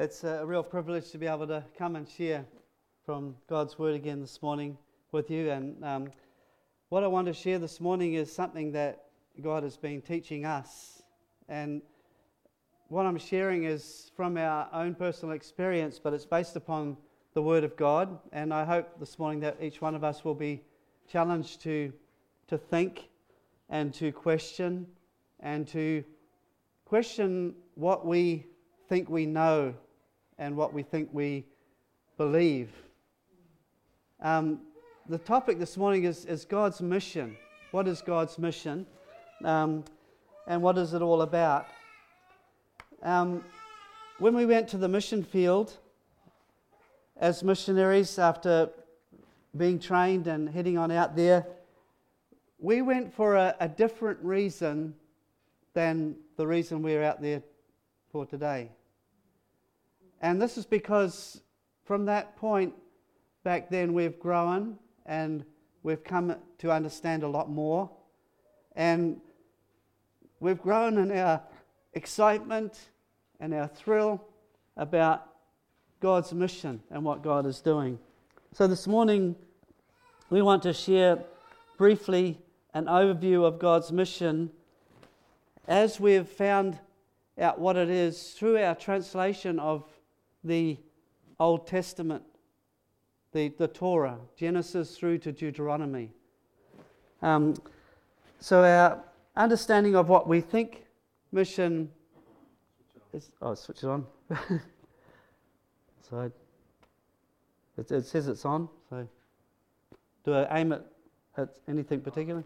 It's a real privilege to be able to come and share from God's Word again this morning with you. And um, what I want to share this morning is something that God has been teaching us. And what I'm sharing is from our own personal experience, but it's based upon the Word of God. And I hope this morning that each one of us will be challenged to, to think and to question and to question what we think we know and what we think we believe. Um, the topic this morning is, is, God's mission. What is God's mission? Um, and what is it all about? Um, when we went to the mission field as missionaries after being trained and heading on out there, we went for a, a different reason than the reason we're out there for today. And this is because from that point back then we've grown and we've come to understand a lot more. And we've grown in our excitement and our thrill about God's mission and what God is doing. So this morning we want to share briefly an overview of God's mission as we've found out what it is through our translation of the Old Testament, the, the Torah, Genesis through to Deuteronomy. Um, so, our understanding of what we think mission is. Oh, switch it on. so, it, it, says it's on. So, do I aim it at anything particular?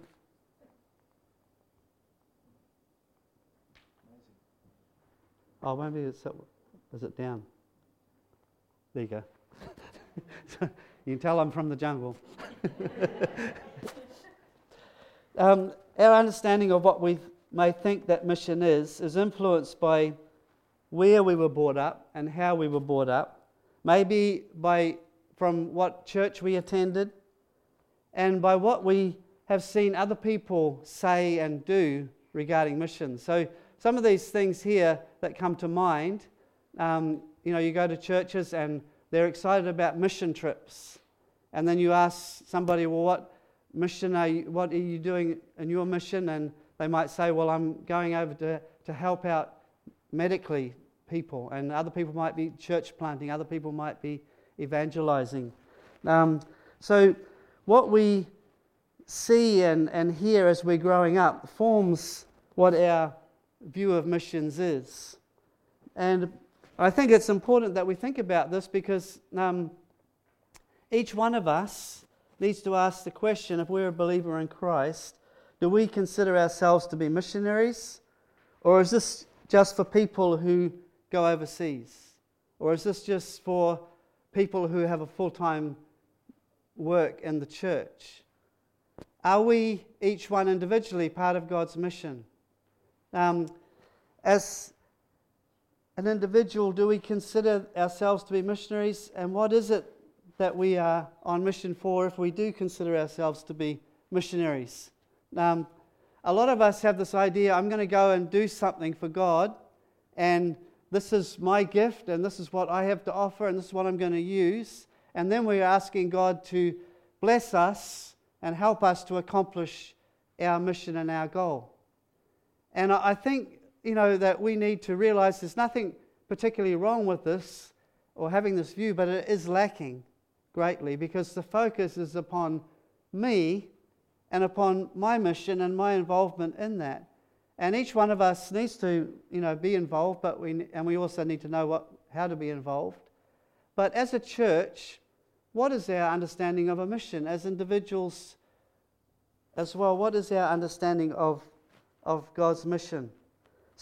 Oh, maybe it's. Is it down? There you go. you can tell I'm from the jungle. um, our understanding of what we may think that mission is is influenced by where we were brought up and how we were brought up, maybe by from what church we attended, and by what we have seen other people say and do regarding mission. So some of these things here that come to mind um, you know, you go to churches and they're excited about mission trips. And then you ask somebody, well, what mission are you, what are you doing in your mission? And they might say, well, I'm going over to, to help out medically people. And other people might be church planting, other people might be evangelizing. Um, so, what we see and, and hear as we're growing up forms what our view of missions is. And I think it's important that we think about this because um, each one of us needs to ask the question if we're a believer in Christ, do we consider ourselves to be missionaries? Or is this just for people who go overseas? Or is this just for people who have a full time work in the church? Are we, each one individually, part of God's mission? Um, as an individual, do we consider ourselves to be missionaries? And what is it that we are on mission for if we do consider ourselves to be missionaries? Um, a lot of us have this idea I'm going to go and do something for God, and this is my gift, and this is what I have to offer, and this is what I'm going to use. And then we're asking God to bless us and help us to accomplish our mission and our goal. And I think you know, that we need to realize there's nothing particularly wrong with this or having this view, but it is lacking greatly because the focus is upon me and upon my mission and my involvement in that. And each one of us needs to, you know, be involved, but we, and we also need to know what, how to be involved. But as a church, what is our understanding of a mission? As individuals as well, what is our understanding of, of God's mission?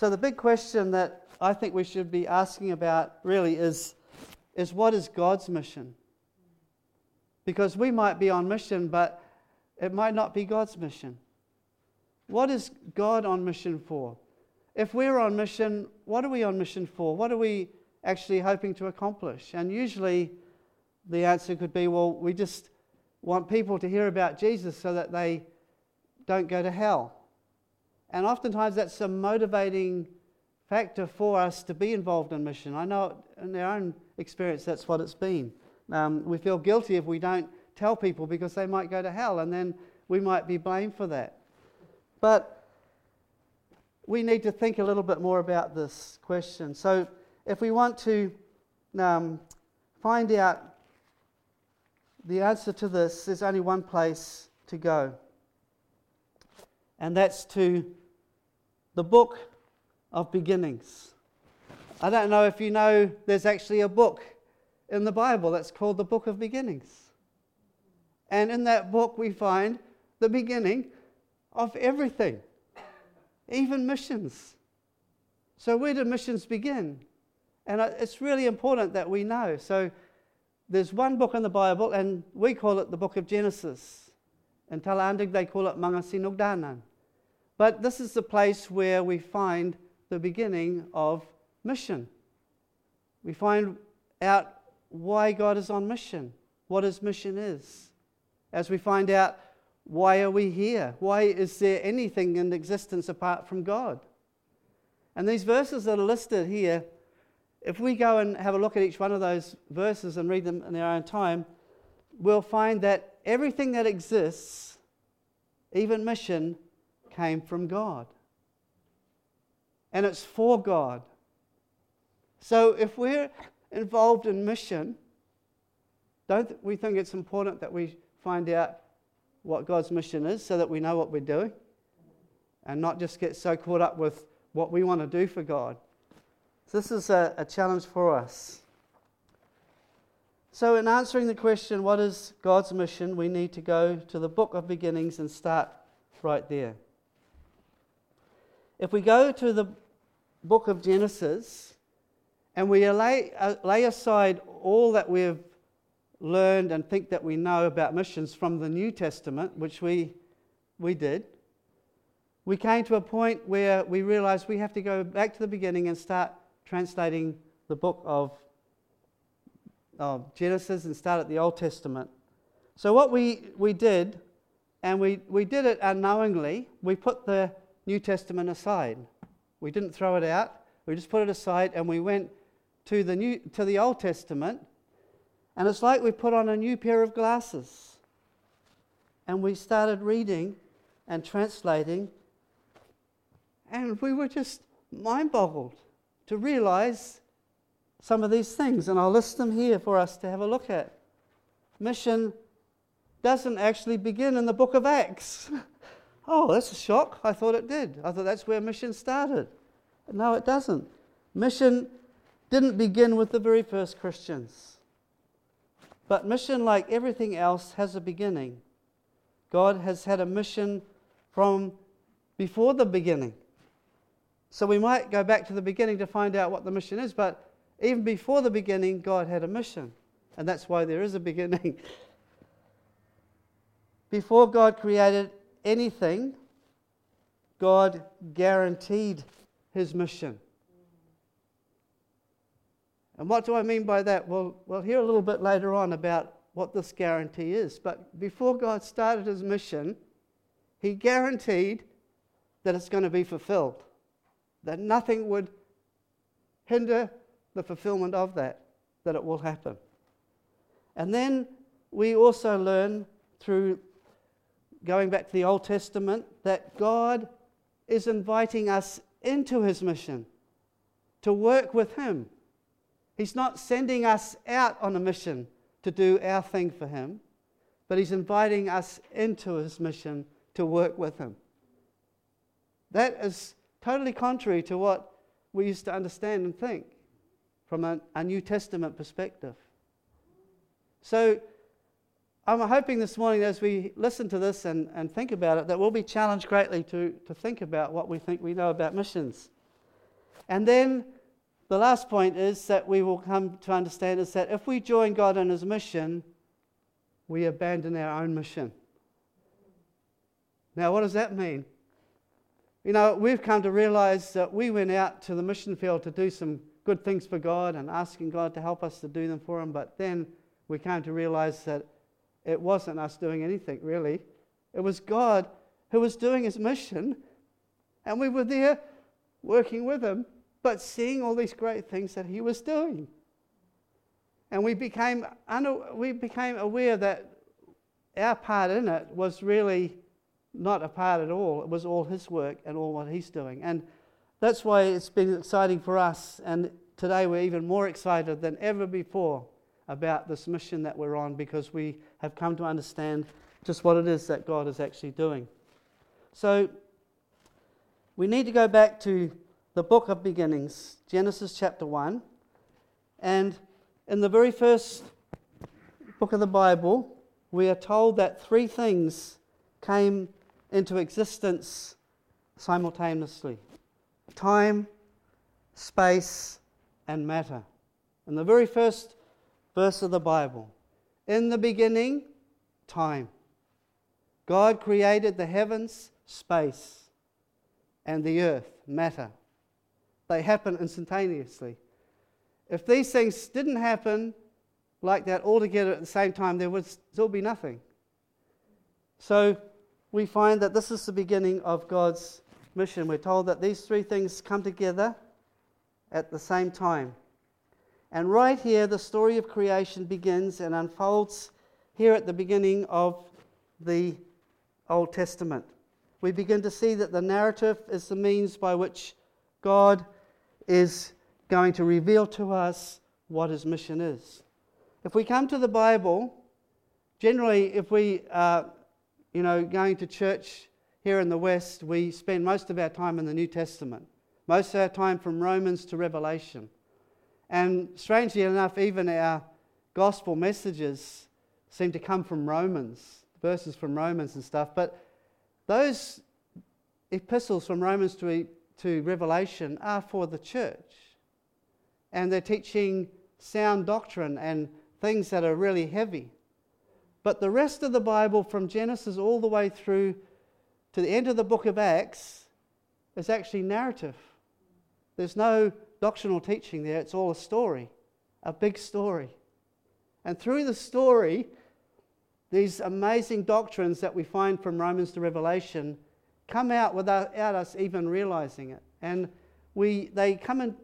So, the big question that I think we should be asking about really is, is what is God's mission? Because we might be on mission, but it might not be God's mission. What is God on mission for? If we're on mission, what are we on mission for? What are we actually hoping to accomplish? And usually the answer could be well, we just want people to hear about Jesus so that they don't go to hell. And oftentimes that's a motivating factor for us to be involved in mission. I know in our own experience that's what it's been. Um, we feel guilty if we don't tell people because they might go to hell and then we might be blamed for that. But we need to think a little bit more about this question. So, if we want to um, find out the answer to this, there's only one place to go, and that's to the book of beginnings. I don't know if you know there's actually a book in the Bible that's called the Book of Beginnings. And in that book, we find the beginning of everything, even missions. So, where do missions begin? And it's really important that we know. So, there's one book in the Bible, and we call it the book of Genesis. In Talandig, they call it Mga Sinugdanan. But this is the place where we find the beginning of mission. We find out why God is on mission, what his mission is. As we find out why are we here? Why is there anything in existence apart from God? And these verses that are listed here, if we go and have a look at each one of those verses and read them in our own time, we'll find that everything that exists, even mission, came from God. And it's for God. So if we're involved in mission, don't we think it's important that we find out what God's mission is so that we know what we're doing and not just get so caught up with what we want to do for God. This is a, a challenge for us. So, in answering the question, what is God's mission, we need to go to the book of beginnings and start right there. If we go to the book of Genesis and we lay, uh, lay aside all that we've learned and think that we know about missions from the New Testament, which we, we did, we came to a point where we realized we have to go back to the beginning and start translating the book of, of Genesis and start at the Old Testament. So, what we, we did, and we, we did it unknowingly, we put the New Testament aside. We didn't throw it out, we just put it aside and we went to the, New, to the Old Testament and it's like we put on a new pair of glasses and we started reading and translating, and we were just mind boggled to realize some of these things. And I'll list them here for us to have a look at. Mission doesn't actually begin in the book of Acts. oh, that's a shock. I thought it did. I thought that's where mission started. No, it doesn't. Mission didn't begin with the very first Christians. But mission, like everything else, has a beginning. God has had a mission from before the beginning. So we might go back to the beginning to find out what the mission is, but even before the beginning, God had a mission. And that's why there is a beginning. before God created anything, God guaranteed his mission. And what do I mean by that? Well, we'll hear a little bit later on about what this guarantee is. But before God started his mission, he guaranteed that it's going to be fulfilled, that nothing would hinder the fulfillment of that, that it will happen. And then we also learn through going back to the Old Testament that God is inviting us into his mission to work with him He's not sending us out on a mission to do our thing for Him, but He's inviting us into His mission to work with Him. That is totally contrary to what we used to understand and think from a, a New Testament perspective. So, I'm hoping this morning as we listen to this and, and think about it that we'll be challenged greatly to, to think about what we think we know about missions. And then the last point is that we will come to understand is that if we join God in His mission, we abandon our own mission. Now, what does that mean? You know, we've come to realize that we went out to the mission field to do some good things for God and asking God to help us to do them for Him, but then we came to realize that it wasn't us doing anything, really. It was God who was doing His mission, and we were there working with Him but seeing all these great things that he was doing. And we became, we became aware that our part in it was really not a part at all. It was all his work and all what he's doing. And that's why it's been exciting for us. And today we're even more excited than ever before about this mission that we're on because we have come to understand just what it is that God is actually doing. So we need to go back to the book of beginnings, Genesis chapter 1. And in the very first book of the Bible, we are told that three things came into existence simultaneously time, space, and matter. In the very first verse of the Bible, in the beginning, time. God created the heavens, space, and the earth, matter. They happen instantaneously. If these things didn't happen like that all together at the same time, there would still be nothing. So we find that this is the beginning of God's mission. We're told that these three things come together at the same time. And right here, the story of creation begins and unfolds here at the beginning of the Old Testament. We begin to see that the narrative is the means by which God is going to reveal to us what his mission is. If we come to the Bible, generally, if we are, you know, going to church here in the West, we spend most of our time in the New Testament, most of our time from Romans to Revelation. And strangely enough, even our gospel messages seem to come from Romans, verses from Romans and stuff. But those epistles from Romans to to Revelation are for the church. And they're teaching sound doctrine and things that are really heavy. But the rest of the Bible, from Genesis all the way through to the end of the book of Acts, is actually narrative. There's no doctrinal teaching there, it's all a story, a big story. And through the story, these amazing doctrines that we find from Romans to Revelation come out without us even realizing it. And we, they come in,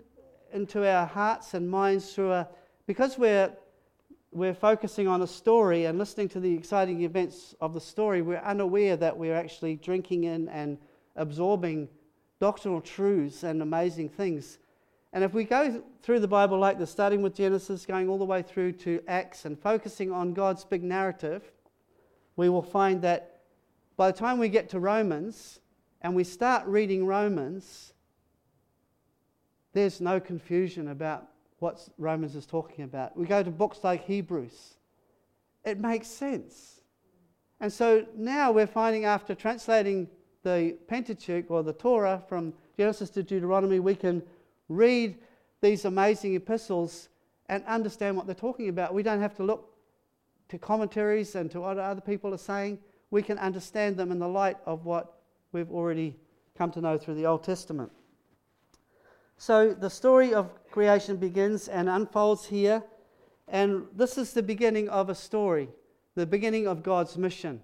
into our hearts and minds through a, because we're, we're focusing on a story and listening to the exciting events of the story, we're unaware that we're actually drinking in and absorbing doctrinal truths and amazing things. And if we go through the Bible like this, starting with Genesis, going all the way through to Acts, and focusing on God's big narrative, we will find that by the time we get to Romans and we start reading Romans, there's no confusion about what Romans is talking about. We go to books like Hebrews, it makes sense. And so now we're finding after translating the Pentateuch or the Torah from Genesis to Deuteronomy, we can read these amazing epistles and understand what they're talking about. We don't have to look to commentaries and to what other people are saying we can understand them in the light of what we've already come to know through the Old Testament. So the story of creation begins and unfolds here, and this is the beginning of a story, the beginning of God's mission.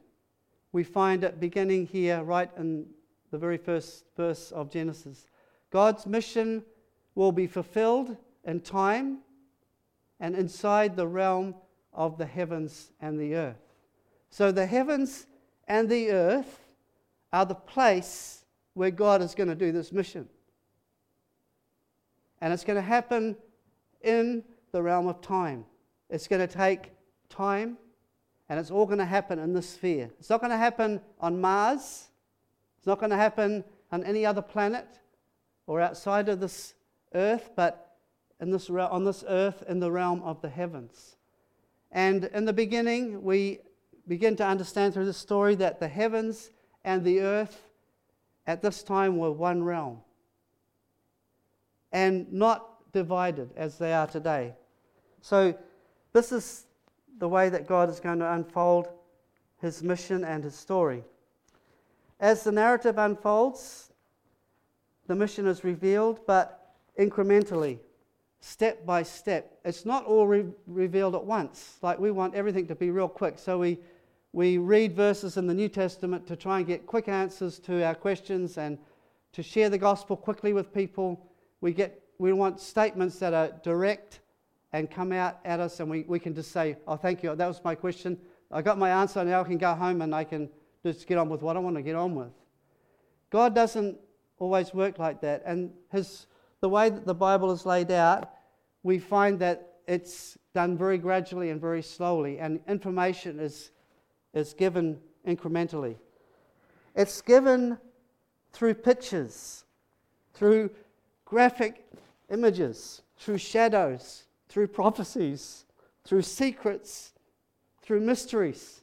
We find it beginning here, right in the very first verse of Genesis. God's mission will be fulfilled in time and inside the realm of the heavens and the earth. So the heavens and the earth are the place where God is going to do this mission. And it's going to happen in the realm of time. It's going to take time, and it's all going to happen in this sphere. It's not going to happen on Mars, it's not going to happen on any other planet or outside of this earth, but in this, on this earth in the realm of the heavens. And in the beginning, we begin to understand through this story that the heavens and the earth at this time were one realm and not divided as they are today. So, this is the way that God is going to unfold his mission and his story. As the narrative unfolds, the mission is revealed, but incrementally, step by step. It's not all re- revealed at once. Like we want everything to be real quick, so we we read verses in the New Testament to try and get quick answers to our questions and to share the gospel quickly with people. We get we want statements that are direct and come out at us, and we, we can just say, Oh, thank you. That was my question. I got my answer. Now I can go home and I can just get on with what I want to get on with. God doesn't always work like that. And his, the way that the Bible is laid out, we find that it's done very gradually and very slowly, and information is, is given incrementally. It's given through pictures, through graphic images, through shadows, through prophecies, through secrets, through mysteries.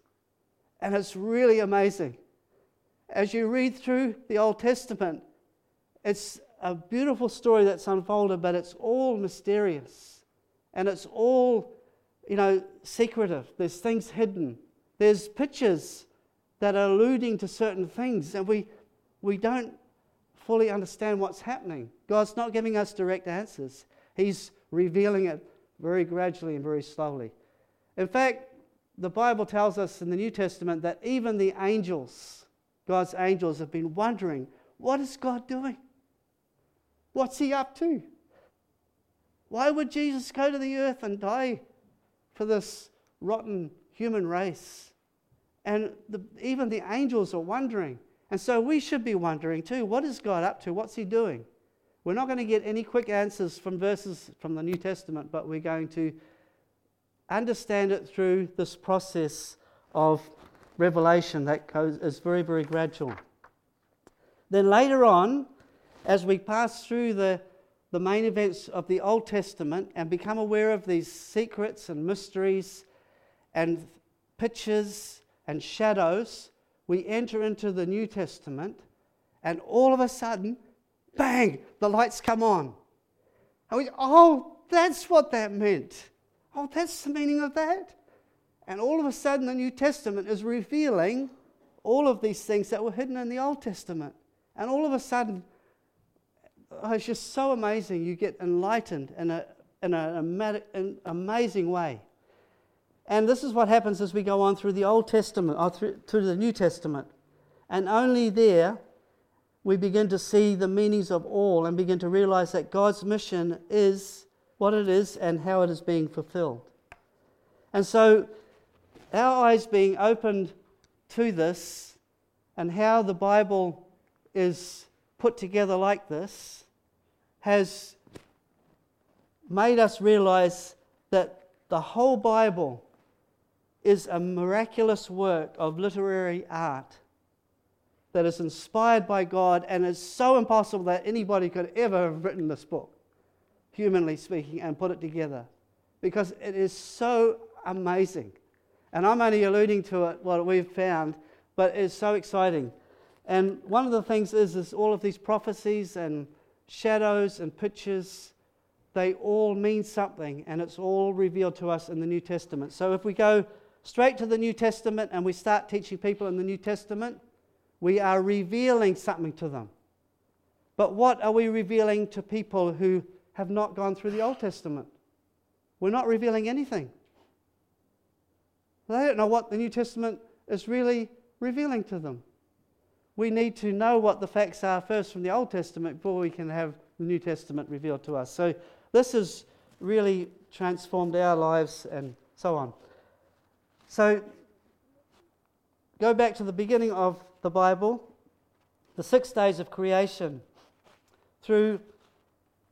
And it's really amazing. As you read through the Old Testament, it's a beautiful story that's unfolded, but it's all mysterious. And it's all, you know, secretive. There's things hidden. There's pictures that are alluding to certain things, and we, we don't fully understand what's happening. God's not giving us direct answers, He's revealing it very gradually and very slowly. In fact, the Bible tells us in the New Testament that even the angels, God's angels, have been wondering what is God doing? What's He up to? Why would Jesus go to the earth and die for this rotten human race? And the, even the angels are wondering. And so we should be wondering too what is God up to? What's He doing? We're not going to get any quick answers from verses from the New Testament, but we're going to understand it through this process of revelation that goes, is very, very gradual. Then later on, as we pass through the, the main events of the Old Testament and become aware of these secrets and mysteries and pictures and shadows, we enter into the New Testament, and all of a sudden, bang, the lights come on. And we, oh, that's what that meant. Oh, that's the meaning of that. And all of a sudden, the New Testament is revealing all of these things that were hidden in the Old Testament. And all of a sudden, oh, it's just so amazing. You get enlightened in, a, in an amazing way. And this is what happens as we go on through the Old Testament, or through, through the New Testament. And only there we begin to see the meanings of all and begin to realize that God's mission is what it is and how it is being fulfilled. And so, our eyes being opened to this and how the Bible is put together like this has made us realize that the whole Bible is a miraculous work of literary art that is inspired by God and is so impossible that anybody could ever have written this book, humanly speaking, and put it together. Because it is so amazing. And I'm only alluding to it, what we've found, but it's so exciting. And one of the things is, is all of these prophecies and shadows and pictures, they all mean something, and it's all revealed to us in the New Testament. So if we go straight to the New Testament and we start teaching people in the New Testament, we are revealing something to them. But what are we revealing to people who have not gone through the Old Testament? We're not revealing anything. They don't know what the New Testament is really revealing to them. We need to know what the facts are first from the Old Testament before we can have the New Testament revealed to us. So, this has really transformed our lives and so on. So, go back to the beginning of the Bible, the six days of creation. Through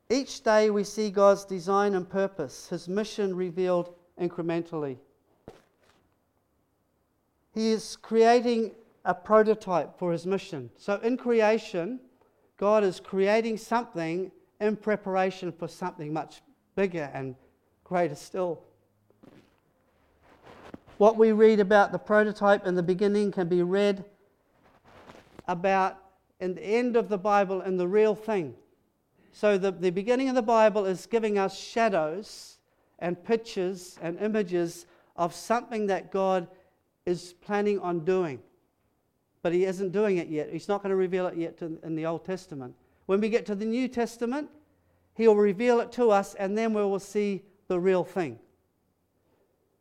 each day, we see God's design and purpose, His mission revealed incrementally. He is creating a prototype for His mission. So, in creation, God is creating something in preparation for something much bigger and greater still. What we read about the prototype in the beginning can be read about in the end of the Bible and the real thing. So, the, the beginning of the Bible is giving us shadows and pictures and images of something that God is planning on doing. But He isn't doing it yet. He's not going to reveal it yet to, in the Old Testament. When we get to the New Testament, He'll reveal it to us, and then we will see the real thing.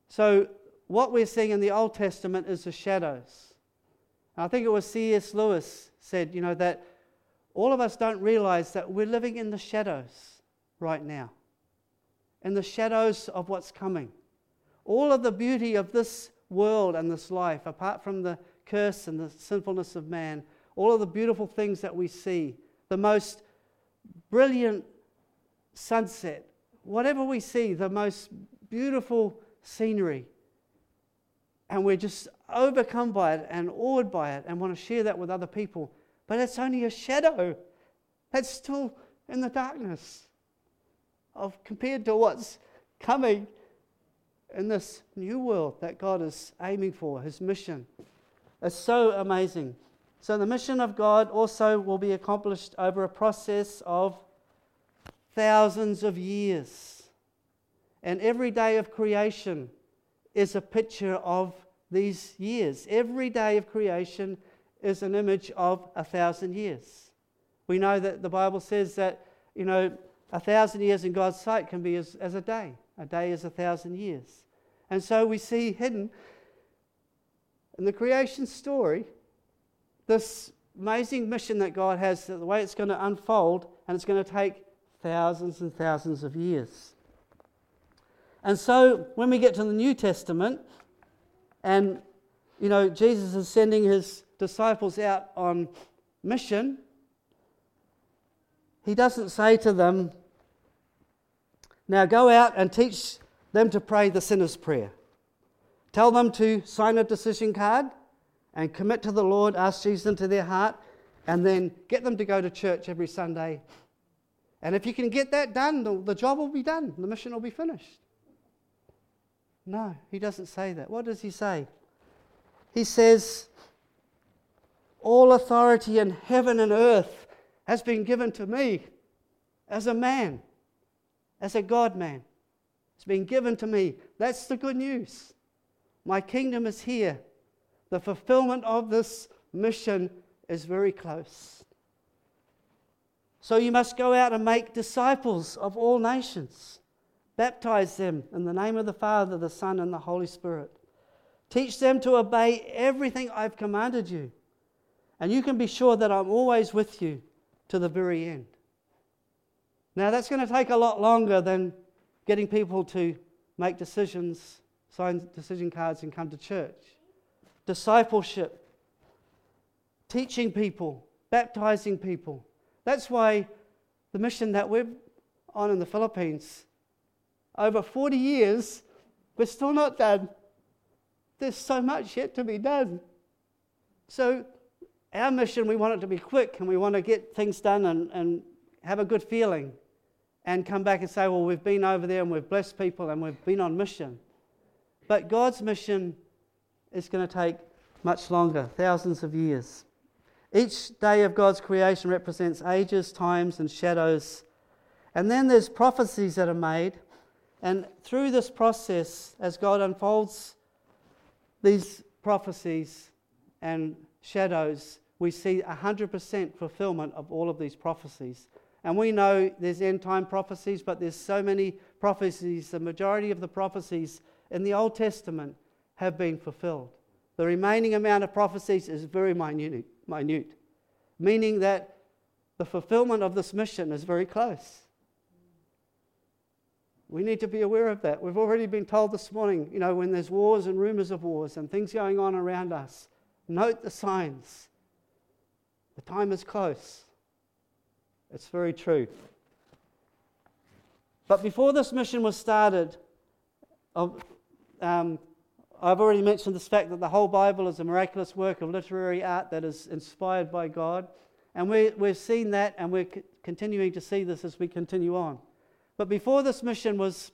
So, what we're seeing in the Old Testament is the shadows. And I think it was C.S. Lewis said, you know, that all of us don't realize that we're living in the shadows. right now, in the shadows of what's coming. All of the beauty of this world and this life, apart from the curse and the sinfulness of man, all of the beautiful things that we see, the most brilliant sunset, whatever we see, the most beautiful scenery, and we're just overcome by it and awed by it and want to share that with other people. But it's only a shadow. That's still in the darkness of compared to what's coming in this new world that God is aiming for, his mission. It's so amazing. So, the mission of God also will be accomplished over a process of thousands of years. And every day of creation is a picture of these years. Every day of creation is an image of a thousand years. We know that the Bible says that, you know, a thousand years in God's sight can be as, as a day. A day is a thousand years. And so we see hidden in the creation story this amazing mission that God has, the way it's going to unfold, and it's going to take thousands and thousands of years. And so when we get to the New Testament, and you know, Jesus is sending his disciples out on mission, he doesn't say to them, Now go out and teach them to pray the sinner's prayer. Tell them to sign a decision card and commit to the Lord, ask Jesus into their heart, and then get them to go to church every Sunday. And if you can get that done, the, the job will be done, the mission will be finished. No, he doesn't say that. What does he say? He says, All authority in heaven and earth has been given to me as a man, as a God man. It's been given to me. That's the good news. My kingdom is here. The fulfillment of this mission is very close. So you must go out and make disciples of all nations. Baptize them in the name of the Father, the Son, and the Holy Spirit. Teach them to obey everything I've commanded you. And you can be sure that I'm always with you to the very end. Now, that's going to take a lot longer than getting people to make decisions, sign decision cards, and come to church. Discipleship, teaching people, baptizing people. That's why the mission that we're on in the Philippines over 40 years, we're still not done. There's so much yet to be done. So, our mission, we want it to be quick and we want to get things done and, and have a good feeling and come back and say, well, we've been over there and we've blessed people and we've been on mission. But God's mission is going to take much longer, thousands of years. Each day of God's creation represents ages, times, and shadows. And then there's prophecies that are made and through this process, as God unfolds these prophecies and shadows, we see 100% fulfillment of all of these prophecies. And we know there's end time prophecies, but there's so many prophecies. The majority of the prophecies in the Old Testament have been fulfilled. The remaining amount of prophecies is very minute, minute meaning that the fulfillment of this mission is very close. We need to be aware of that. We've already been told this morning, you know, when there's wars and rumors of wars and things going on around us, note the signs. The time is close. It's very true. But before this mission was started, um, I've already mentioned this fact that the whole Bible is a miraculous work of literary art that is inspired by God. And we, we've seen that, and we're c- continuing to see this as we continue on. But before this mission was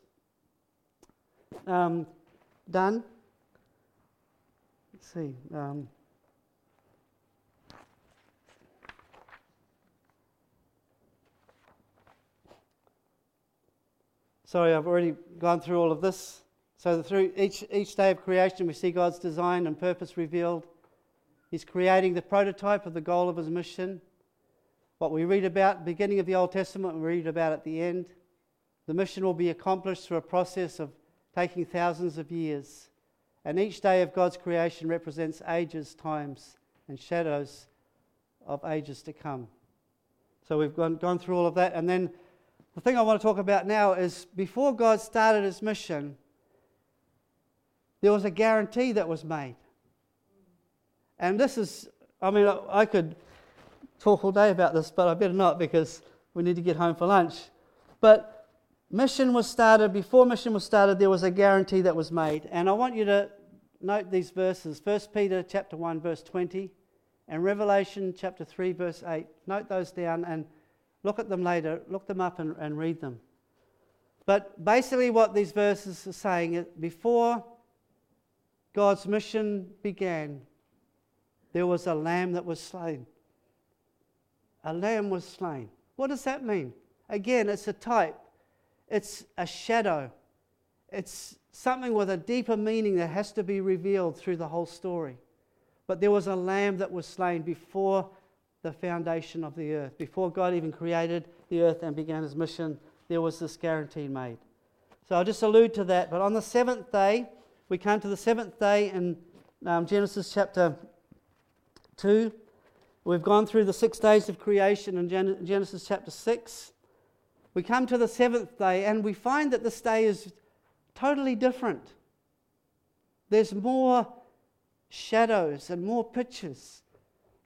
um, done, let's see. Um, sorry, I've already gone through all of this. So, through each, each day of creation, we see God's design and purpose revealed. He's creating the prototype of the goal of his mission. What we read about beginning of the Old Testament, we read about at the end. The mission will be accomplished through a process of taking thousands of years. And each day of God's creation represents ages, times, and shadows of ages to come. So we've gone, gone through all of that. And then the thing I want to talk about now is before God started his mission, there was a guarantee that was made. And this is, I mean, I could talk all day about this, but I better not because we need to get home for lunch. But mission was started, before mission was started, there was a guarantee that was made. And I want you to note these verses 1 Peter chapter 1, verse 20, and Revelation chapter 3, verse 8. Note those down and look at them later, look them up and, and read them. But basically, what these verses are saying is before God's mission began, there was a lamb that was slain. A lamb was slain. What does that mean? Again, it's a type, it's a shadow, it's something with a deeper meaning that has to be revealed through the whole story. But there was a lamb that was slain before the foundation of the earth. Before God even created the earth and began his mission, there was this guarantee made. So I'll just allude to that. But on the seventh day, we come to the seventh day in um, Genesis chapter 2. We've gone through the six days of creation in Gen- Genesis chapter 6. We come to the seventh day and we find that this day is totally different. There's more shadows and more pictures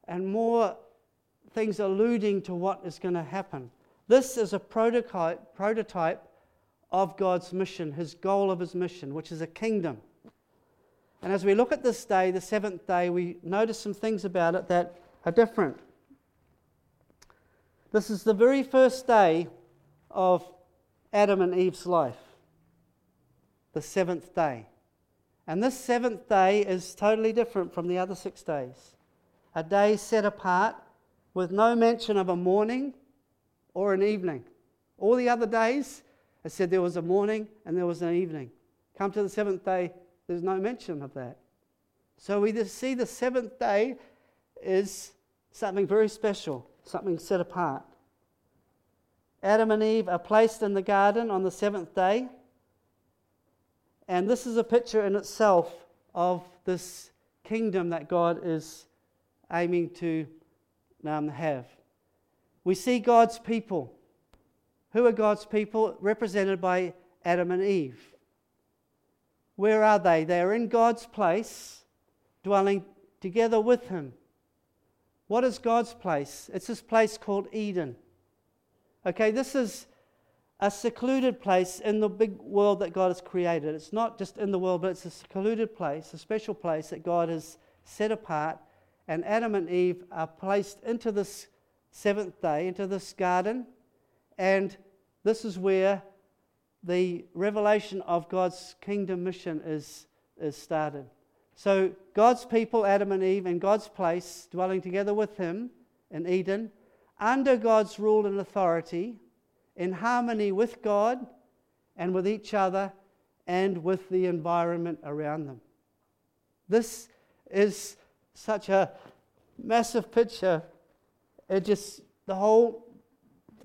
and more things alluding to what is going to happen. This is a prototype, prototype of God's mission, his goal of his mission, which is a kingdom. And as we look at this day, the seventh day, we notice some things about it that are different. This is the very first day of Adam and Eve's life the seventh day. And this seventh day is totally different from the other six days. A day set apart with no mention of a morning or an evening. All the other days, it said there was a morning and there was an evening. Come to the seventh day, there's no mention of that. So we see the seventh day is something very special, something set apart. Adam and Eve are placed in the garden on the seventh day. And this is a picture in itself of this kingdom that God is aiming to um, have. We see God's people. Who are God's people? Represented by Adam and Eve. Where are they? They are in God's place, dwelling together with Him. What is God's place? It's this place called Eden. Okay, this is a secluded place in the big world that God has created. It's not just in the world, but it's a secluded place, a special place that God has set apart. And Adam and Eve are placed into this seventh day, into this garden. And this is where the revelation of God's kingdom mission is, is started. So, God's people, Adam and Eve, in God's place, dwelling together with Him in Eden, under God's rule and authority, in harmony with God and with each other and with the environment around them. This is such a massive picture. It just, the whole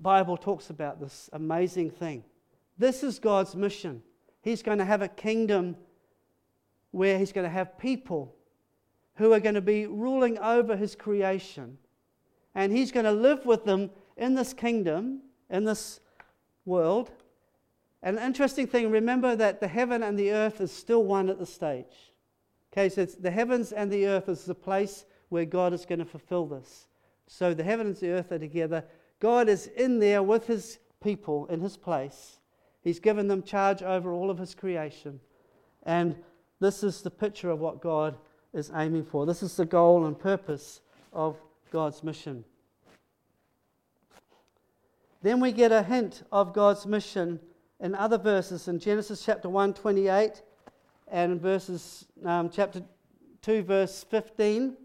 Bible talks about this amazing thing. This is God's mission. He's going to have a kingdom where He's going to have people who are going to be ruling over His creation. And He's going to live with them in this kingdom, in this world. An interesting thing, remember that the heaven and the earth is still one at the stage. Okay, so the heavens and the earth is the place where God is going to fulfill this. So the heavens and the earth are together. God is in there with his people in his place. He's given them charge over all of his creation. And this is the picture of what God is aiming for. This is the goal and purpose of God's mission. Then we get a hint of God's mission in other verses in Genesis chapter 1, 28, and in verses um, chapter 2, verse 15.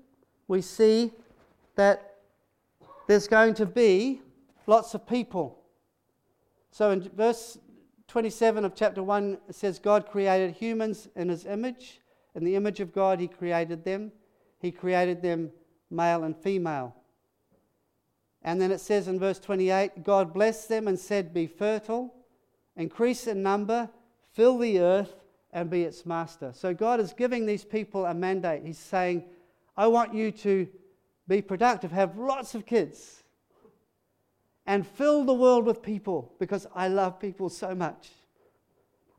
We see that there's going to be lots of people. So in verse 27 of chapter 1, says, God created humans in his image. In the image of God, he created them. He created them male and female. And then it says in verse 28 God blessed them and said, Be fertile, increase in number, fill the earth, and be its master. So God is giving these people a mandate. He's saying, I want you to be productive, have lots of kids, and fill the world with people because I love people so much.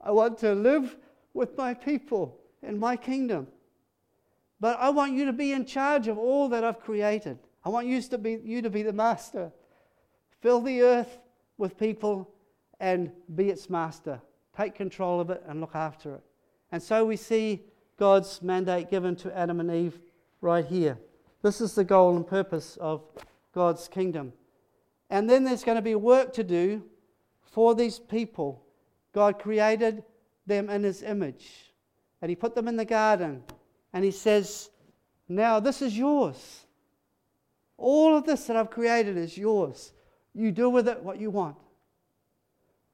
I want to live with my people in my kingdom. But I want you to be in charge of all that I've created. I want you to be, you to be the master. Fill the earth with people and be its master. Take control of it and look after it. And so we see God's mandate given to Adam and Eve right here. This is the goal and purpose of God's kingdom. And then there's going to be work to do for these people. God created them in His image, and He put them in the garden, and He says, Now this is yours. All of this that I've created is yours. You do with it what you want.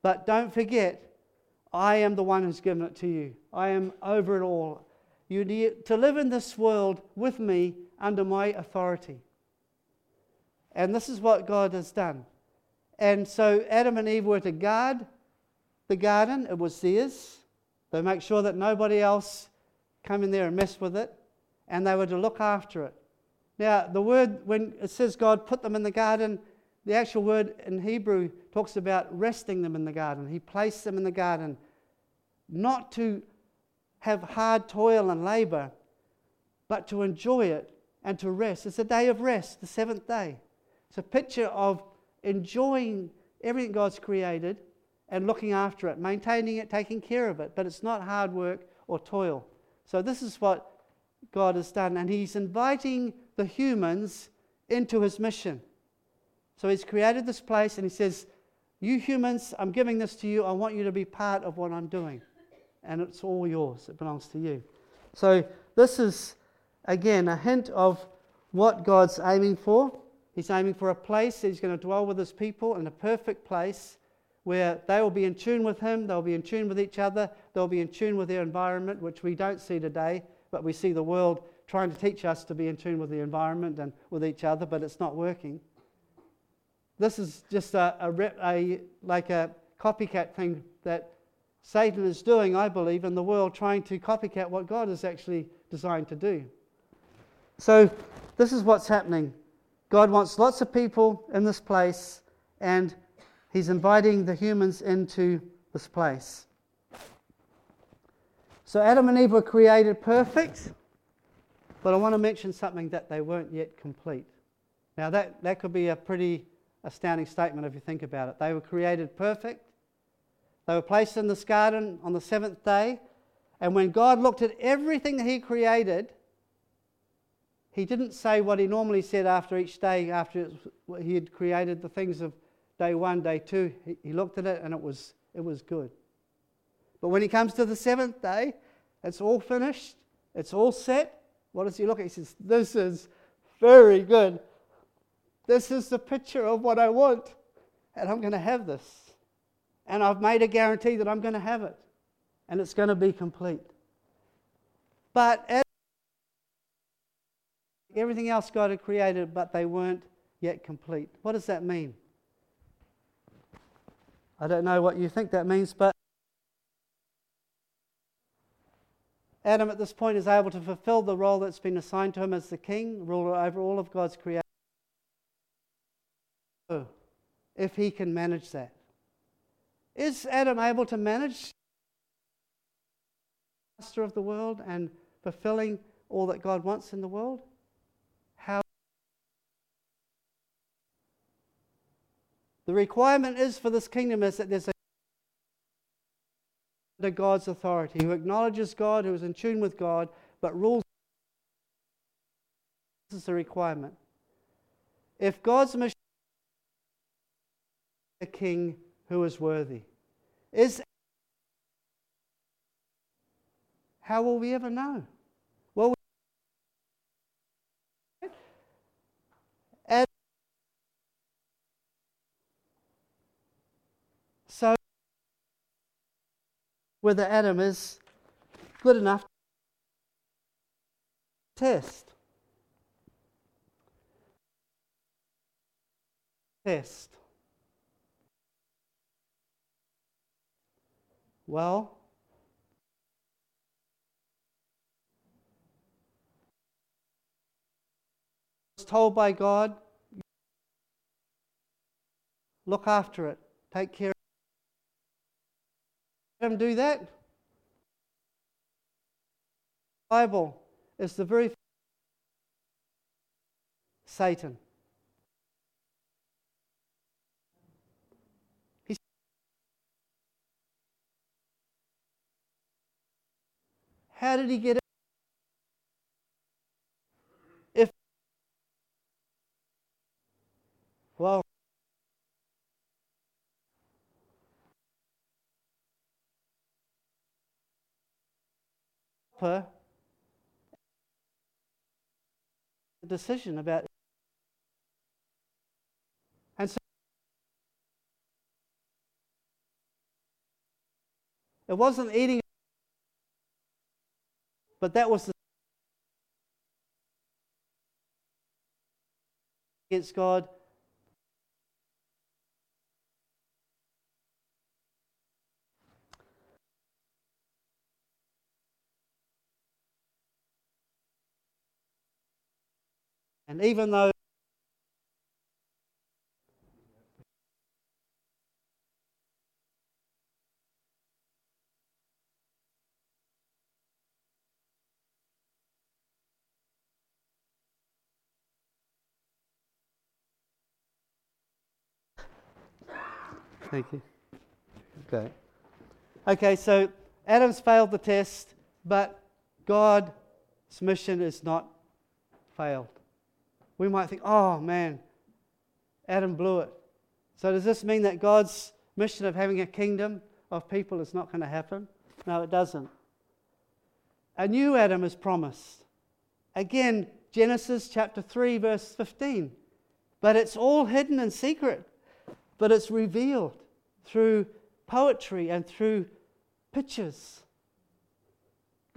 But don't forget, I am the one who's given it to you. I am over it all. You need to live in this world with me under my authority. And this is what God has done. And so Adam and Eve were to guard the garden, it was theirs. They make sure that nobody else come in there and mess with it, and they were to look after it. Now, the word, when it says God put them in the garden, the actual word in Hebrew talks about resting them in the garden. He placed them in the garden not to have hard toil and labor, but to enjoy it and to rest. It's a day of rest, the seventh day. It's a picture of enjoying everything God's created and looking after it, maintaining it, taking care of it. But it's not hard work or toil. So, this is what God has done. And He's inviting the humans into His mission. So, He's created this place and He says, You humans, I'm giving this to you. I want you to be part of what I'm doing. And it's all yours, it belongs to you. So, this is, again, a hint of what God's aiming for. He's aiming for a place he's going to dwell with his people in a perfect place where they will be in tune with him, they'll be in tune with each other, they'll be in tune with their environment, which we don't see today, but we see the world trying to teach us to be in tune with the environment and with each other, but it's not working. This is just a, a, a like a copycat thing that Satan is doing, I believe, in the world, trying to copycat what God is actually designed to do. So, this is what's happening. God wants lots of people in this place, and He's inviting the humans into this place. So, Adam and Eve were created perfect, but I want to mention something that they weren't yet complete. Now, that, that could be a pretty astounding statement if you think about it. They were created perfect, they were placed in this garden on the seventh day, and when God looked at everything that He created, he didn't say what he normally said after each day, after he had created the things of day one, day two. He, looked at it and it was, it was good. But when he comes to the seventh day, it's all finished, it's all set. What does he look at? He says, This is very good. This is the picture of what I want, and I'm going to have this. And I've made a guarantee that I'm going to have it, and it's going to be complete. But everything else God had created, but they weren't yet complete. What does that mean? I don't know what you think that means, but Adam at this point is able to fulfill the role that's been assigned to him as the king, ruler over all of God's creation. If he can manage that. Is Adam able to manage master of the world and fulfilling all that God wants in the world? The requirement is for this kingdom is that there's a under God's authority, who acknowledges God, who is in tune with God, but rules. This is the requirement. If God's mission a king who is worthy, is how will we ever know? Well, So, whether Adam is good enough to test. Test. Well, was told by God look after it, take care him do that. Bible is the very Satan. He's How did he get it? If well her a decision about and so it wasn't eating but that was the against God And even though Thank you. Okay. Okay, so Adam's failed the test, but God's mission is not failed we might think, oh man, Adam blew it. So does this mean that God's mission of having a kingdom of people is not going to happen? No, it doesn't. A new Adam is promised. Again, Genesis chapter 3, verse 15. But it's all hidden and secret, but it's revealed through poetry and through pictures.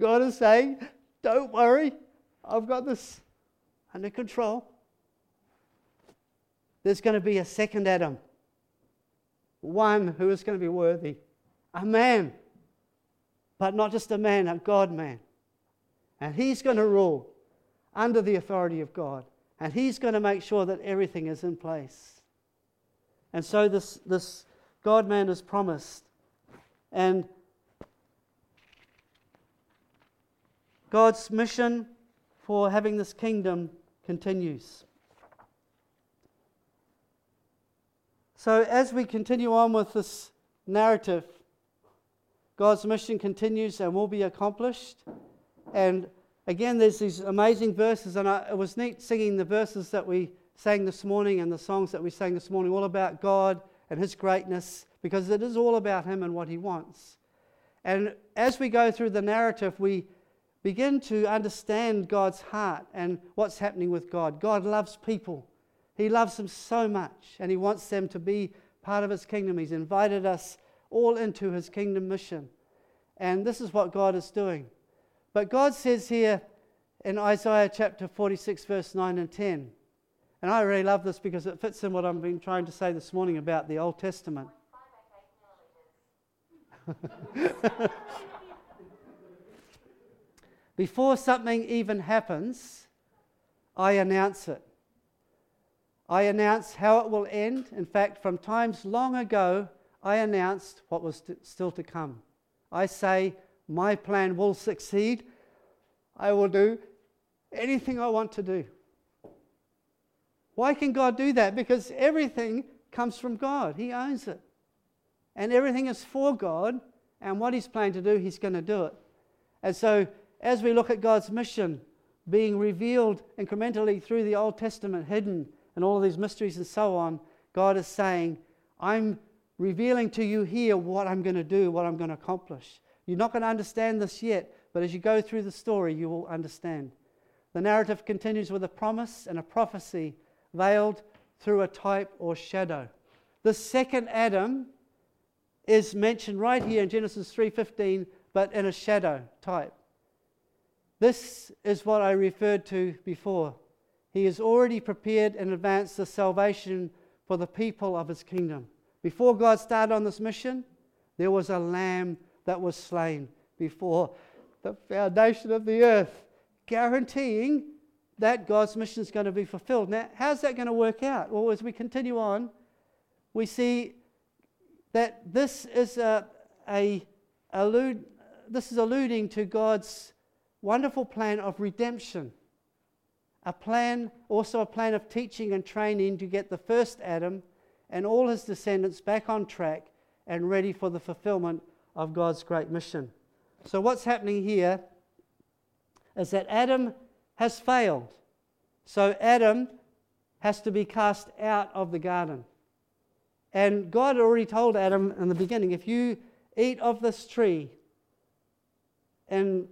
God is saying, Don't worry, I've got this under control. There's going to be a second Adam, one who is going to be worthy, a man, but not just a man, a God man. And he's going to rule under the authority of God, and he's going to make sure that everything is in place. And so this, this God man is promised. And God's mission for having this kingdom continues. So, as we continue on with this narrative, God's mission continues and will be accomplished. And again, there's these amazing verses, and I, it was neat singing the verses that we sang this morning and the songs that we sang this morning, all about God and His greatness, because it is all about Him and what He wants. And as we go through the narrative, we begin to understand God's heart and what's happening with God. God loves people. He loves them so much and He wants them to be part of His kingdom. He's invited us all into His kingdom mission. And this is what God is doing. But God says here in Isaiah chapter 46, verse 9 and 10, and I really love this because it fits in what I've been trying to say this morning about the Old Testament. Before something even happens, I announce it. I announce how it will end. In fact, from times long ago, I announced what was to, still to come. I say, My plan will succeed. I will do anything I want to do. Why can God do that? Because everything comes from God, He owns it. And everything is for God, and what He's planning to do, He's going to do it. And so as we look at God's mission being revealed incrementally through the Old Testament, hidden, and all of these mysteries and so on, God is saying, I'm revealing to you here what I'm going to do, what I'm going to accomplish. You're not going to understand this yet, but as you go through the story, you will understand. The narrative continues with a promise and a prophecy veiled through a type or shadow. The second Adam is mentioned right here in Genesis 3:15, but in a shadow type. This is what I referred to before. He has already prepared in advance the salvation for the people of his kingdom. Before God started on this mission, there was a lamb that was slain before the foundation of the earth, guaranteeing that God's mission is going to be fulfilled. Now, how's that going to work out? Well, as we continue on, we see that this is a, a allude, this is alluding to God's wonderful plan of redemption. A plan, also a plan of teaching and training to get the first Adam and all his descendants back on track and ready for the fulfillment of God's great mission. So, what's happening here is that Adam has failed. So, Adam has to be cast out of the garden. And God already told Adam in the beginning if you eat of this tree and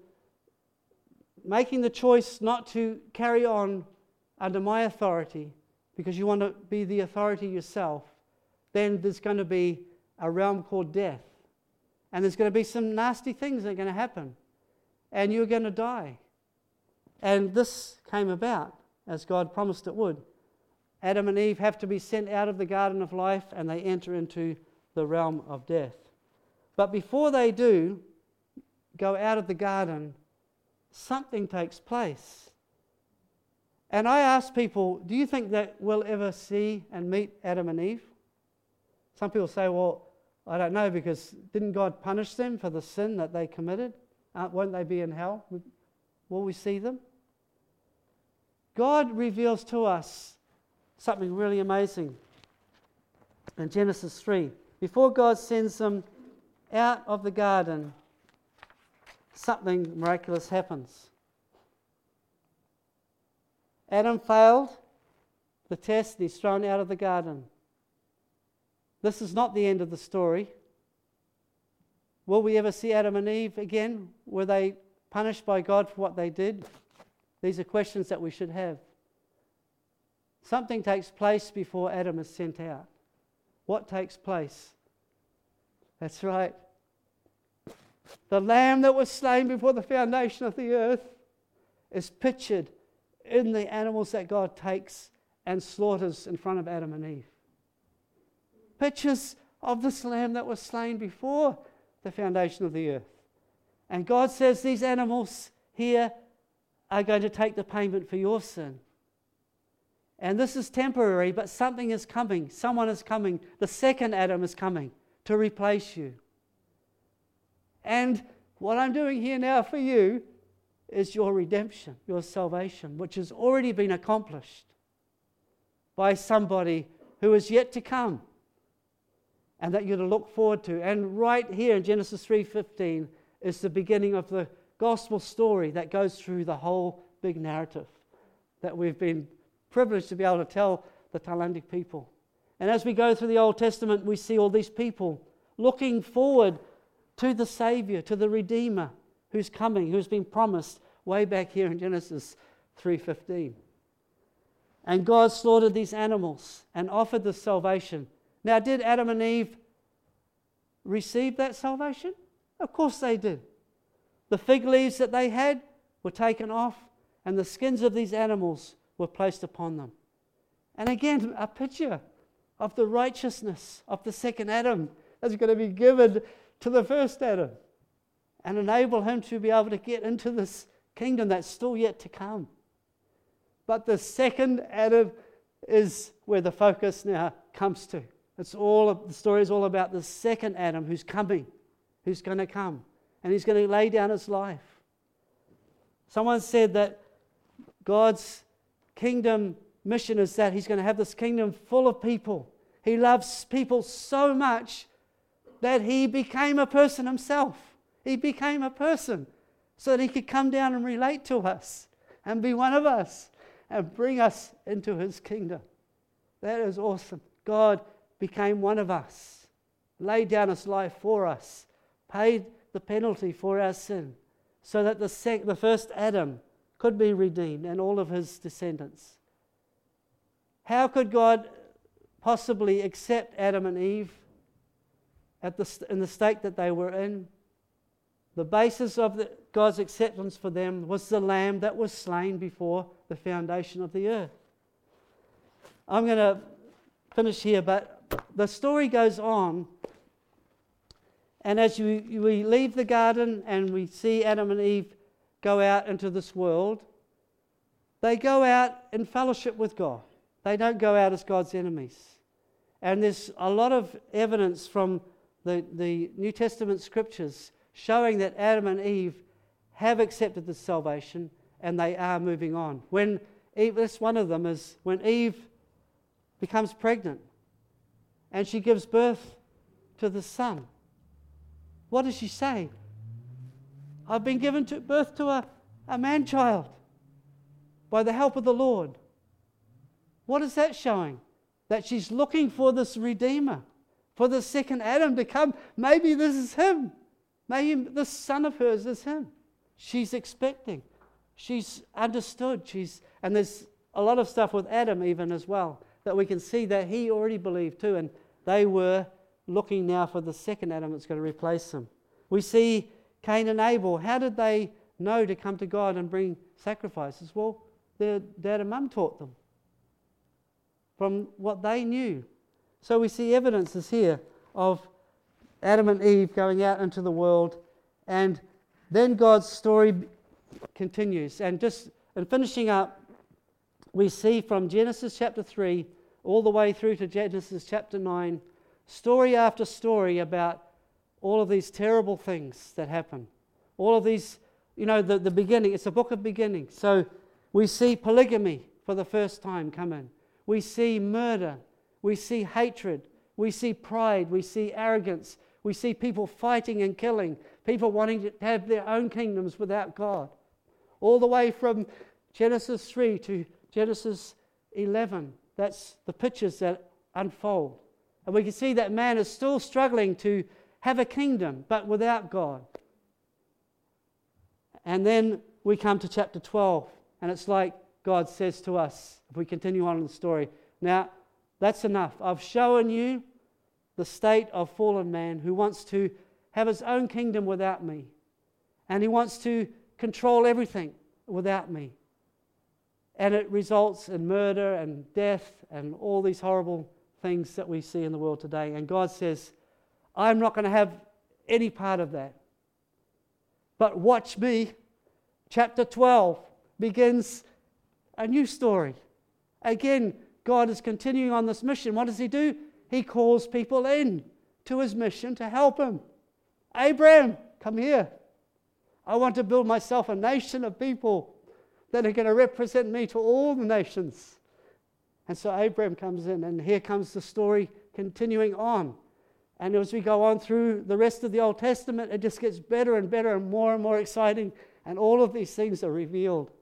making the choice not to carry on under my authority because you want to be the authority yourself, then there's going to be a realm called death. And there's going to be some nasty things that are going to happen. And you're going to die. And this came about as God promised it would. Adam and Eve have to be sent out of the garden of life and they enter into the realm of death. But before they do go out of the garden, something takes place. And I ask people, do you think that we'll ever see and meet Adam and Eve? Some people say, well, I don't know, because didn't God punish them for the sin that they committed? Uh, won't they be in hell? Will we see them? God reveals to us something really amazing in Genesis 3. Before God sends them out of the garden, something miraculous happens. Adam failed the test, and he's thrown out of the garden. This is not the end of the story. Will we ever see Adam and Eve again? Were they punished by God for what they did? These are questions that we should have. Something takes place before Adam is sent out. What takes place? That's right. The lamb that was slain before the foundation of the earth is pictured in the animals that God takes and slaughters in front of Adam and Eve. Pictures of this lamb that was slain before the foundation of the earth. And God says these animals here are going to take the payment for your sin. And this is temporary, but something is coming. Someone is coming. The second Adam is coming to replace you. And what I'm doing here now for you is your redemption, your salvation, which has already been accomplished by somebody who is yet to come and that you're to look forward to. And right here in Genesis 3:15 is the beginning of the gospel story that goes through the whole big narrative that we've been privileged to be able to tell the Thailandic people. And as we go through the Old Testament, we see all these people looking forward to the Savior, to the Redeemer who's coming, who's been promised way back here in Genesis 3:15. And God slaughtered these animals and offered the salvation. Now, did Adam and Eve receive that salvation? Of course they did. The fig leaves that they had were taken off, and the skins of these animals were placed upon them. And again, a picture of the righteousness of the second Adam that's going to be given to the first Adam and enable him to be able to get into this kingdom that's still yet to come. But the second Adam is where the focus now comes to. It's all the story is all about the second Adam who's coming, who's going to come, and he's going to lay down his life. Someone said that God's kingdom mission is that he's going to have this kingdom full of people. He loves people so much that he became a person himself. He became a person so that he could come down and relate to us and be one of us and bring us into his kingdom. That is awesome. God became one of us, laid down his life for us, paid the penalty for our sin, so that the, sec- the first Adam could be redeemed and all of his descendants. How could God possibly accept Adam and Eve at the, in the state that they were in? The basis of the, God's acceptance for them was the lamb that was slain before the foundation of the earth. I'm going to finish here, but the story goes on. And as we, we leave the garden and we see Adam and Eve go out into this world, they go out in fellowship with God. They don't go out as God's enemies. And there's a lot of evidence from the, the New Testament scriptures showing that Adam and Eve have accepted the salvation and they are moving on. When Eve, this one of them is when Eve becomes pregnant and she gives birth to the son. What does she say? I've been given to birth to a, a man child by the help of the Lord. What is that showing? That she's looking for this Redeemer, for the second Adam to come. Maybe this is him. Maybe this son of hers is him. She's expecting. She's understood. She's, and there's a lot of stuff with Adam, even as well, that we can see that he already believed too. And they were looking now for the second Adam that's going to replace him. We see Cain and Abel. How did they know to come to God and bring sacrifices? Well, their dad and mum taught them from what they knew. So we see evidences here of Adam and Eve going out into the world, and then God's story continues. And just and finishing up, we see from Genesis chapter 3 all the way through to Genesis chapter 9, story after story about all of these terrible things that happen. All of these, you know, the, the beginning, it's a book of beginnings. So we see polygamy for the first time come in. We see murder. We see hatred. We see pride. We see arrogance. We see people fighting and killing, people wanting to have their own kingdoms without God. All the way from Genesis 3 to Genesis 11. That's the pictures that unfold. And we can see that man is still struggling to have a kingdom, but without God. And then we come to chapter 12, and it's like God says to us, if we continue on in the story, now that's enough. I've shown you the state of fallen man who wants to have his own kingdom without me. And he wants to control everything without me. And it results in murder and death and all these horrible things that we see in the world today. And God says, I'm not going to have any part of that. But watch me. Chapter 12 begins a new story. Again, God is continuing on this mission. What does He do? He calls people in to His mission to help Him. Abraham, come here. I want to build myself a nation of people that are going to represent me to all the nations. And so Abraham comes in, and here comes the story continuing on. And as we go on through the rest of the Old Testament, it just gets better and better and more and more exciting. And all of these things are revealed.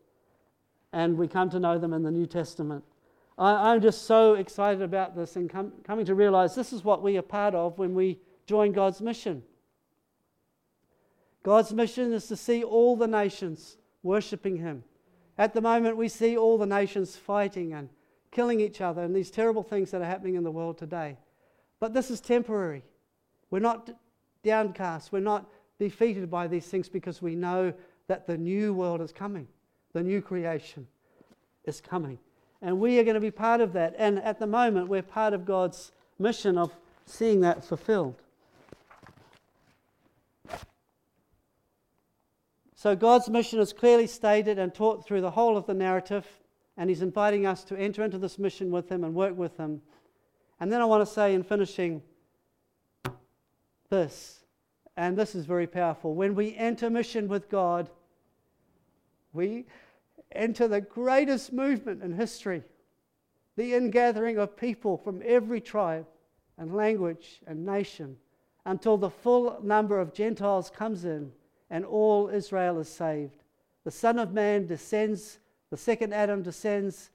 And we come to know them in the New Testament. I, am just so excited about this and com- coming to realize this is what we are part of when we join God's mission. God's mission is to see all the nations worshiping Him. At the moment, we see all the nations fighting and killing each other and these terrible things that are happening in the world today. But this is temporary. We're not downcast. We're not defeated by these things because we know that the new world is coming, the new creation is coming. And we are going to be part of that. And at the moment, we're part of God's mission of seeing that fulfilled. So, God's mission is clearly stated and taught through the whole of the narrative, and He's inviting us to enter into this mission with Him and work with Him and then I want to say in finishing this, and this is very powerful. When we enter mission with God, we enter the greatest movement in history the ingathering of people from every tribe and language and nation until the full number of Gentiles comes in and all Israel is saved. The Son of Man descends, the second Adam descends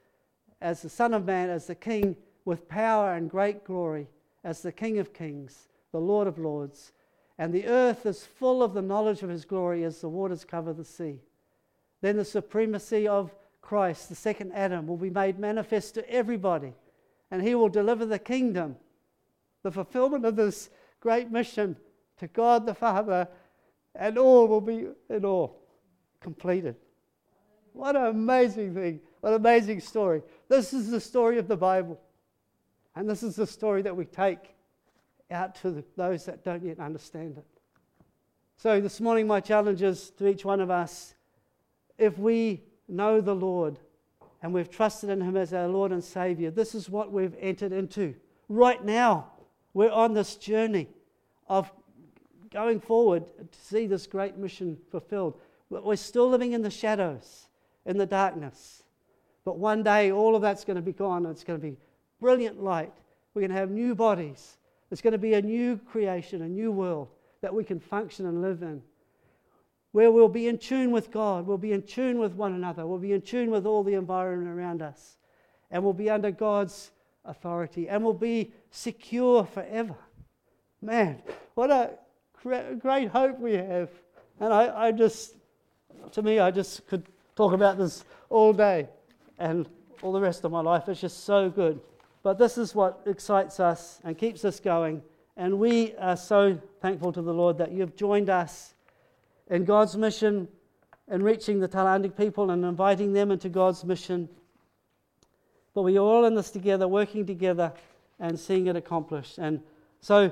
as the Son of Man, as the King with power and great glory as the King of kings, the Lord of lords. And the earth is full of the knowledge of his glory as the waters cover the sea. Then the supremacy of Christ, the second Adam, will be made manifest to everybody, and he will deliver the kingdom, the fulfillment of this great mission to God the Father, and all will be in all completed. What an amazing thing. What an amazing story. This is the story of the Bible. And this is the story that we take out to the, those that don't yet understand it. So this morning, my challenge is to each one of us if we know the Lord and we've trusted in Him as our Lord and Savior, this is what we've entered into. right now, we're on this journey of going forward to see this great mission fulfilled. We're still living in the shadows, in the darkness. But one day, all of that's going to be gone, it's going to be brilliant light. We're going to have new bodies. It's going to be a new creation, a new world that we can function and live in. Where we'll be in tune with God, we'll be in tune with one another, we'll be in tune with all the environment around us, and we'll be under God's authority, and we'll be secure forever. Man, what a great hope we have. And I, I just, to me, I just could talk about this all day and all the rest of my life. It's just so good. But this is what excites us and keeps us going. And we are so thankful to the Lord that you've joined us in God's mission in reaching the Tailandi people and inviting them into God's mission. But we are all in this together, working together and seeing it accomplished. And so,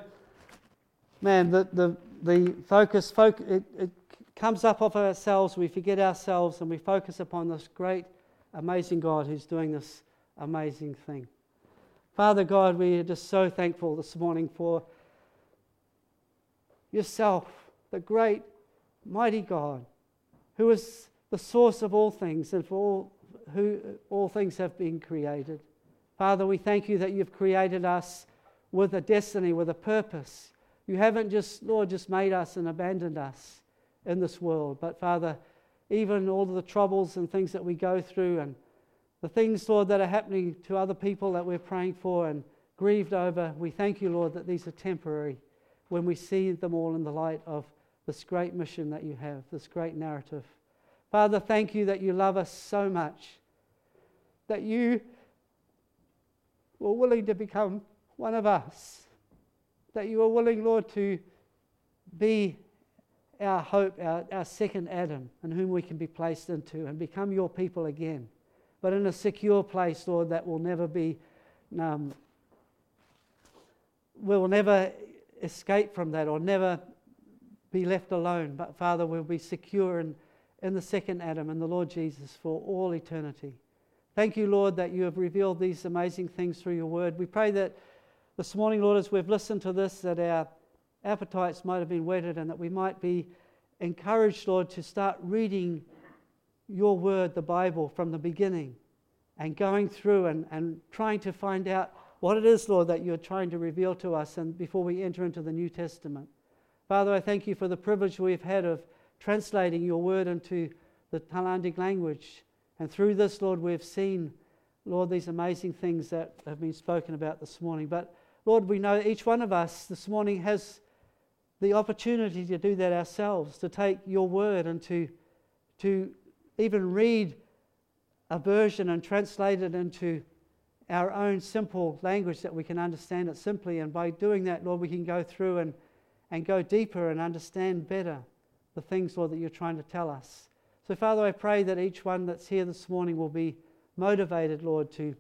man, the, the, the focus, it, it comes up off ourselves. We forget ourselves and we focus upon this great, amazing God who's doing this amazing thing. Father God, we are just so thankful this morning for yourself, the great, mighty God, who is the source of all things and for all, who all things have been created. Father, we thank you that you've created us with a destiny, with a purpose. You haven't just, Lord, just made us and abandoned us in this world, but Father, even all of the troubles and things that we go through and the things, Lord, that are happening to other people that we're praying for and grieved over, we thank you, Lord, that these are temporary when we see them all in the light of this great mission that you have, this great narrative. Father, thank you that you love us so much, that you were willing to become one of us, that you are willing, Lord, to be our hope, our, our second Adam, in whom we can be placed into and become your people again but in a secure place, Lord, that will never be, um, we'll never escape from that or never be left alone. But Father, we'll be secure in, in the second Adam and the Lord Jesus for all eternity. Thank you, Lord, that you have revealed these amazing things through your word. We pray that this morning, Lord, as we've listened to this, that our appetites might have been whetted and that we might be encouraged, Lord, to start reading your word, the Bible, from the beginning and going through and, and trying to find out what it is, Lord, that you're trying to reveal to us and before we enter into the New Testament. Father, I thank you for the privilege we've had of translating your word into the Talandic language. And through this, Lord, we've seen, Lord, these amazing things that have been spoken about this morning. But Lord, we know each one of us this morning has the opportunity to do that ourselves, to take your word and to, to even read a version and translate it into our own simple language that we can understand it simply. And by doing that, Lord, we can go through and, and go deeper and understand better the things, Lord, that you're trying to tell us. So, Father, I pray that each one that's here this morning will be motivated, Lord, to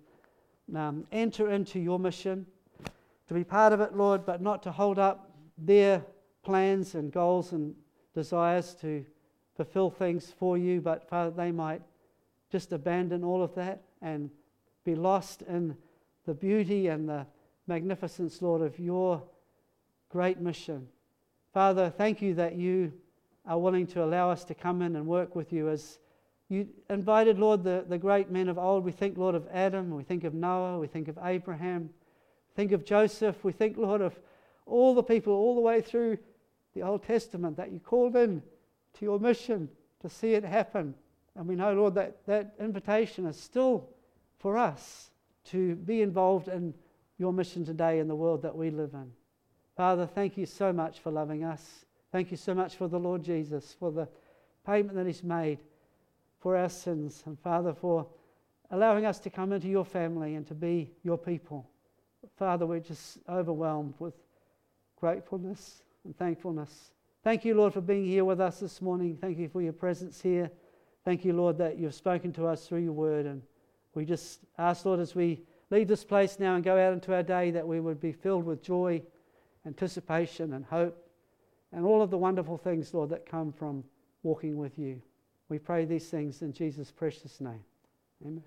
um, enter into your mission, to be part of it, Lord, but not to hold up their plans and goals and desires to fulfill things for you, but Father, they might just abandon all of that and be lost in the beauty and the magnificence, Lord, of your great mission. Father, thank you that you are willing to allow us to come in and work with you as you invited, Lord, the, the great men of old. We think, Lord, of Adam, we think of Noah, we think of Abraham, think of Joseph, we think, Lord, of all the people all the way through the Old Testament that you called in to your mission to see it happen. And we know, Lord, that that invitation is still for us to be involved in your mission today in the world that we live in. Father, thank you so much for loving us. Thank you so much for the Lord Jesus, for the payment that He's made for our sins. And Father, for allowing us to come into your family and to be your people. Father, we're just overwhelmed with gratefulness and thankfulness. Thank you, Lord, for being here with us this morning. Thank you for your presence here. Thank you, Lord, that you've spoken to us through your word. And we just ask, Lord, as we leave this place now and go out into our day, that we would be filled with joy, anticipation, and hope, and all of the wonderful things, Lord, that come from walking with you. We pray these things in Jesus' precious name. Amen.